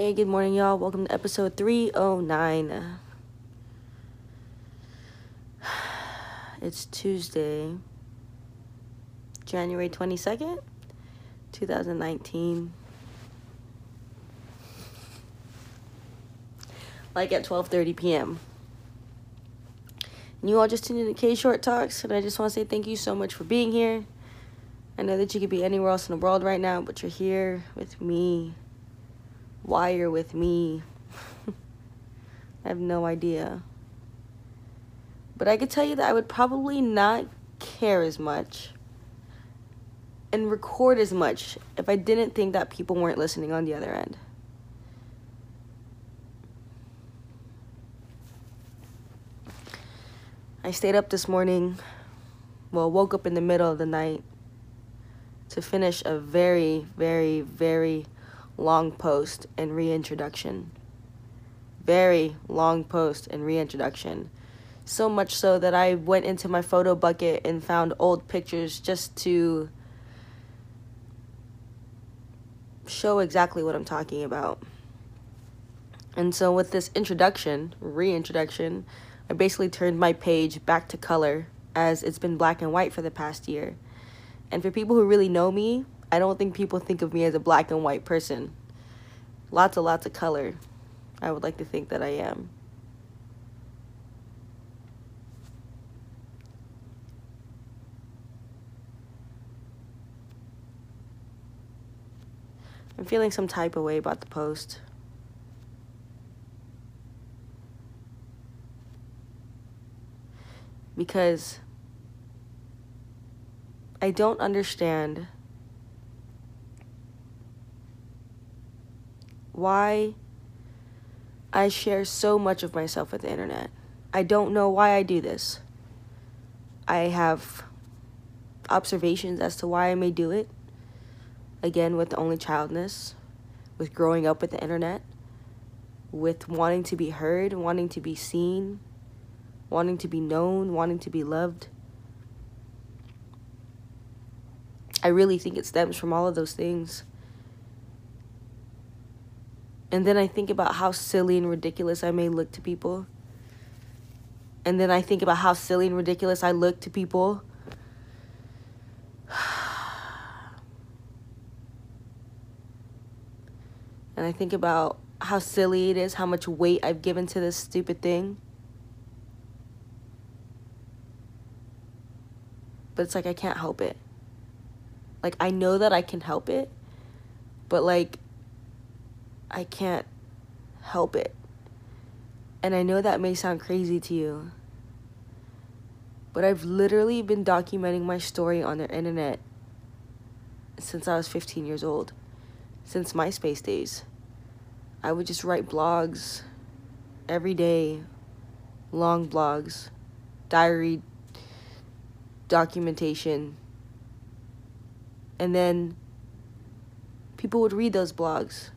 Hey, good morning, y'all. Welcome to episode 309. It's Tuesday, January 22nd, 2019. Like at 12:30 p.m. And you all just tuned in to K Short Talks, and I just want to say thank you so much for being here. I know that you could be anywhere else in the world right now, but you're here with me. Why you're with me, I have no idea. But I could tell you that I would probably not care as much and record as much if I didn't think that people weren't listening on the other end. I stayed up this morning, well, woke up in the middle of the night to finish a very, very, very long post and reintroduction. Very long post and reintroduction so much so that I went into my Photobucket and found old pictures just to show exactly what I'm talking about. And so, with this introduction, reintroduction, I basically turned my page back to color as it's been black and white for the past year. And for people who really know me, I don't think people think of me as a black and white person. Lots and lots of color. I would like to think that I am. I'm feeling some type of way about the post. Because I don't understand why I share so much of myself with the internet. I don't know why I do this. I have observations as to why I may do it again with the only childness, with growing up with the internet, with wanting to be heard, wanting to be seen, wanting to be known, wanting to be loved. I really think it stems from all of those things. And then I think about how silly and ridiculous I may look to people. And then I think about how silly and ridiculous I look to people and I think about how silly it is, how much weight I've given to this stupid thing. But it's like I can't help it. Like I know that I can help it, but like I can't help it. And I know that may sound crazy to you. But I've literally been documenting my story on the internet since I was 15 years old, since MySpace days. I would just write blogs every day, long blogs, diary documentation. And then people would read those blogs.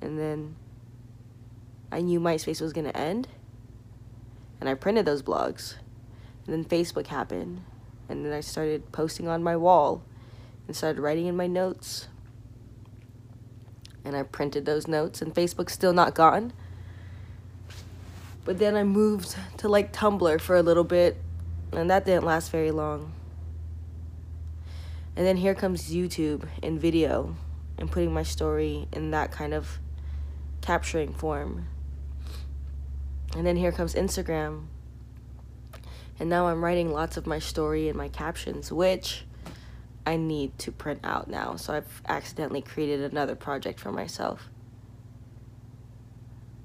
And then I knew MySpace was going to end. And I printed those blogs. And then Facebook happened. And then I started posting on my wall and started writing in my notes and I printed those notes, and Facebook's still not gone. But then I moved to like Tumblr for a little bit, and that didn't last very long. And then here comes YouTube and video and putting my story in that kind of capturing form. And then here comes Instagram. And now I'm writing lots of my story and my captions, which I need to print out now. So I've accidentally created another project for myself.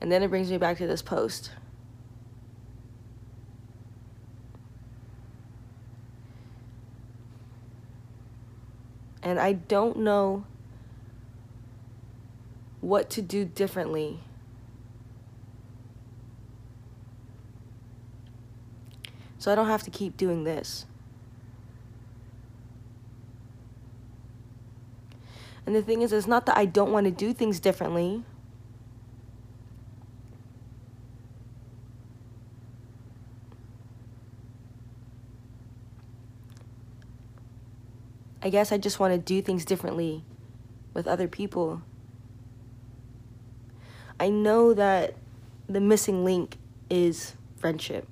And then it brings me back to this post. And I don't know what to do differently. So I don't have to keep doing this. And the thing is, it's not that I don't want to do things differently. I guess I just want to do things differently with other people. I know that the missing link is friendship.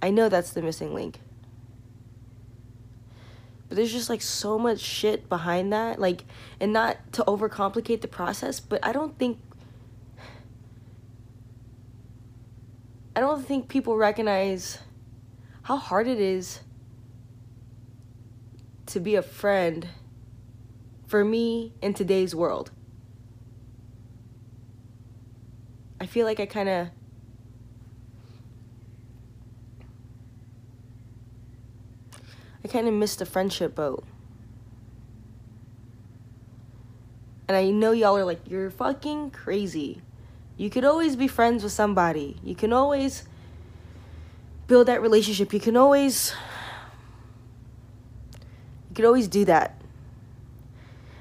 I know that's the missing link. But there's just like so much shit behind that. Like, and not to overcomplicate the process, but I don't think. I don't think people recognize how hard it is to be a friend for me in today's world. I feel like I kind of I kind of missed the friendship boat. And I know y'all are like, you're fucking crazy. You could always be friends with somebody. You can always build that relationship. You can always you could always do that.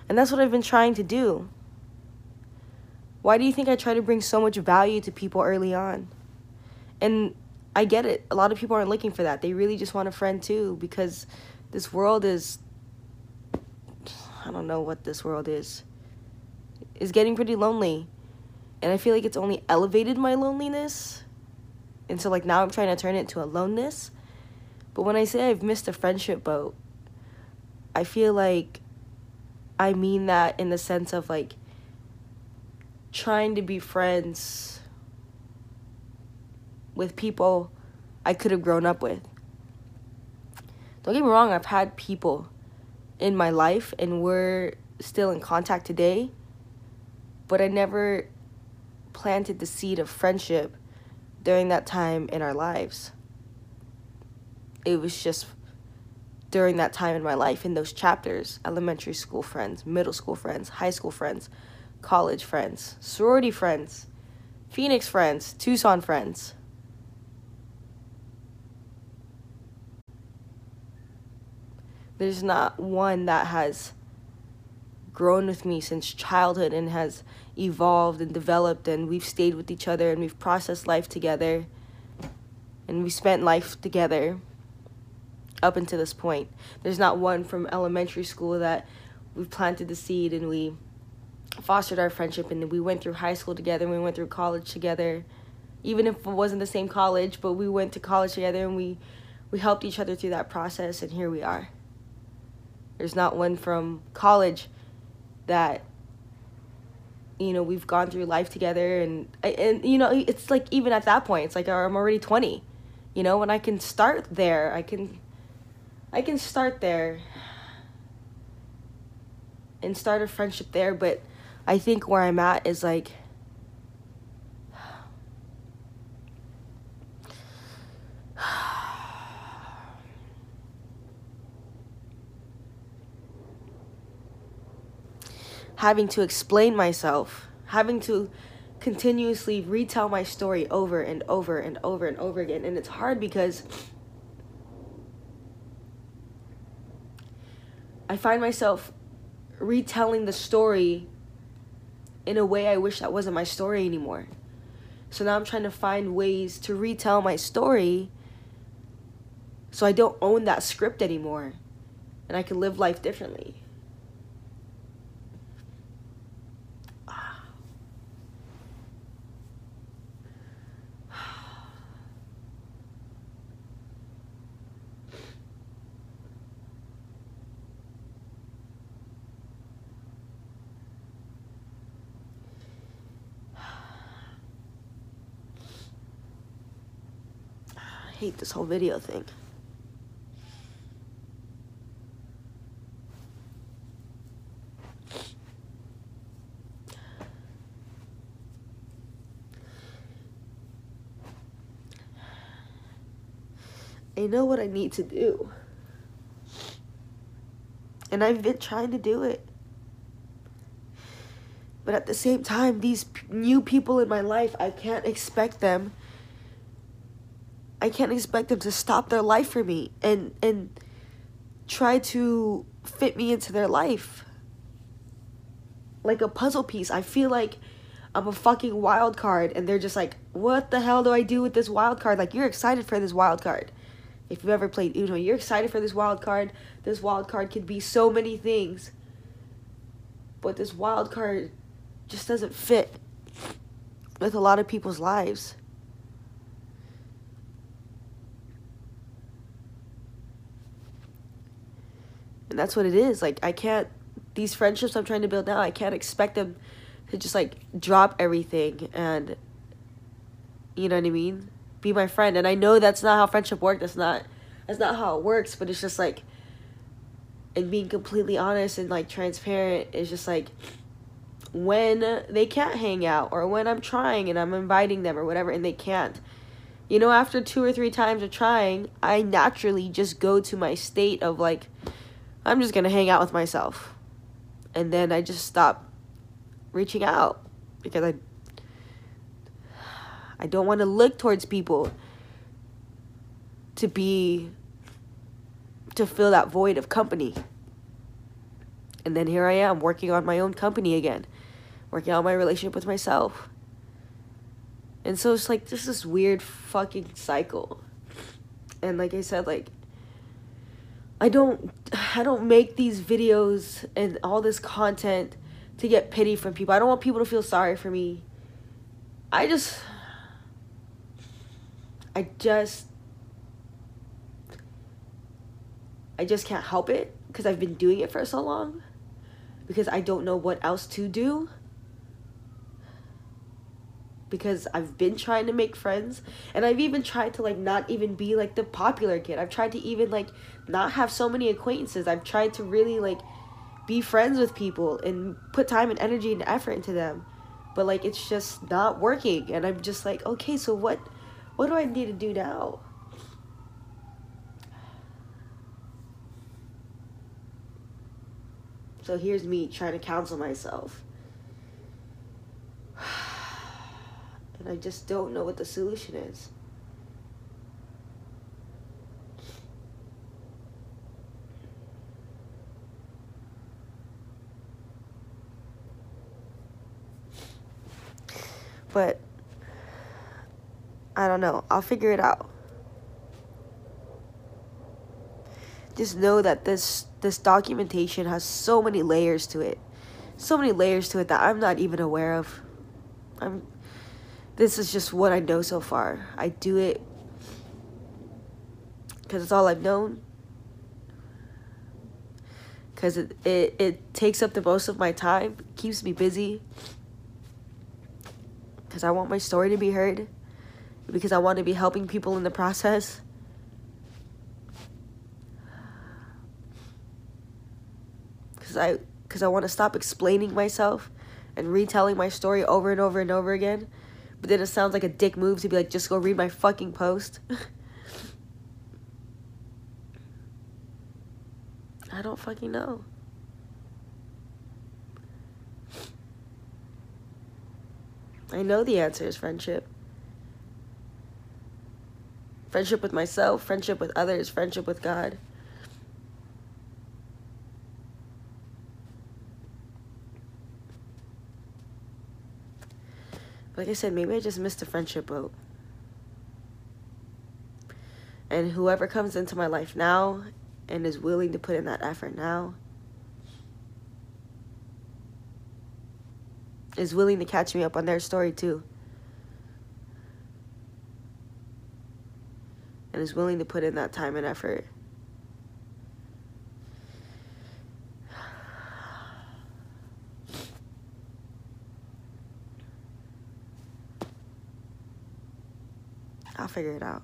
And that's what I've been trying to do. Why do you think I try to bring so much value to people early on? And I get it. A lot of people aren't looking for that. They really just want a friend too because this world is I don't know what this world is. Is getting pretty lonely. And I feel like it's only elevated my loneliness. And so like now I'm trying to turn it to a loneness. But when I say I've missed a friendship boat, I feel like I mean that in the sense of like trying to be friends with people I could have grown up with. Don't get me wrong, I've had people in my life and we're still in contact today, but I never planted the seed of friendship during that time in our lives. It was just during that time in my life, in those chapters elementary school friends, middle school friends, high school friends, college friends, sorority friends, Phoenix friends, Tucson friends. There's not one that has grown with me since childhood and has evolved and developed and we've stayed with each other and we've processed life together and we spent life together up until this point. There's not one from elementary school that we've planted the seed and we fostered our friendship and we went through high school together we went through college together. Even if it wasn't the same college, but we went to college together and we we helped each other through that process and here we are. There's not one from college that you know we've gone through life together and and you know it's like even at that point it's like oh, I'm already 20 you know when I can start there I can I can start there and start a friendship there, but I think where I'm at is like having to explain myself, having to continuously retell my story over and over and over and over again. And it's hard because I find myself retelling the story in a way I wish that wasn't my story anymore. So now I'm trying to find ways to retell my story so I don't own that script anymore and I can live life differently. Hate this whole video thing. I know what I need to do. And I've been trying to do it. But at the same time, these new people in my life, I can't expect them I can't expect them to stop their life for me and and try to fit me into their life. Like a puzzle piece. I feel like I'm a fucking wild card and they're just like, "What the hell do I do with this wild card?" Like you're excited for this wild card. If you've ever played Uno, you're excited for this wild card. This wild card could be so many things. But this wild card just doesn't fit with a lot of people's lives. That's what it is. Like I can't these friendships I'm trying to build now, I can't expect them to just like drop everything and you know what I mean? Be my friend. And I know that's not how friendship works. That's not that's not how it works, but it's just like and being completely honest and like transparent is just like when they can't hang out or when I'm trying and I'm inviting them or whatever and they can't. You know, after two or three times of trying, I naturally just go to my state of like, I'm just gonna hang out with myself. And then I just stop reaching out because I I don't want to look towards people to be to fill that void of company. And then here I am working on my own company again, working on my relationship with myself. And so it's like just this is weird fucking cycle. And like I said, like I don't I don't make these videos and all this content to get pity from people. I don't want people to feel sorry for me. I just I just I just can't help it because I've been doing it for so long because I don't know what else to do because I've been trying to make friends and I've even tried to like not even be like the popular kid. I've tried to even like not have so many acquaintances. I've tried to really like be friends with people and put time and energy and effort into them. But like it's just not working and I'm just like, "Okay, so what what do I need to do now?" So here's me trying to counsel myself. And I just don't know what the solution is. But I don't know. I'll figure it out. Just know that this this documentation has so many layers to it. So many layers to it that I'm not even aware of. I'm this is just what I know so far. I do it because it's all I've known. Because it, it, it takes up the most of my time, keeps me busy. Because I want my story to be heard. Because I want to be helping people in the process. Because I, cause I want to stop explaining myself and retelling my story over and over and over again. But then it sounds like a dick move to be like, just go read my fucking post. I don't fucking know. I know the answer is friendship. Friendship with myself, friendship with others, friendship with God. Like I said, maybe I just missed a friendship boat. And whoever comes into my life now and is willing to put in that effort now is willing to catch me up on their story too. And is willing to put in that time and effort. Figure it out.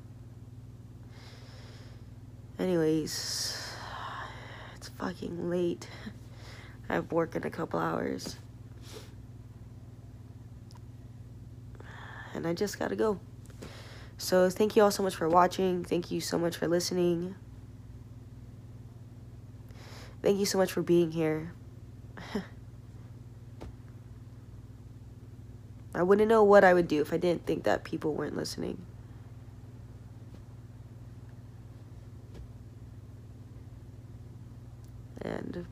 Anyways, it's fucking late. I have work in a couple hours. And I just gotta go. So thank you all so much for watching. Thank you so much for listening. Thank you so much for being here. I wouldn't know what I would do if I didn't think that people weren't listening. And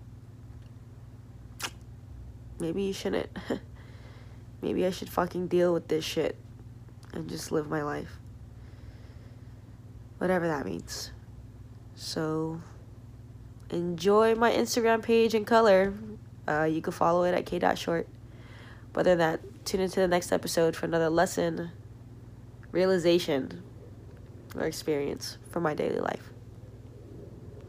maybe you shouldn't. maybe I should fucking deal with this shit and just live my life. Whatever that means. So, enjoy my Instagram page in color Uh, you can follow it at k.short. But other than that, tune into the next episode for another lesson, realization, or experience from my daily life.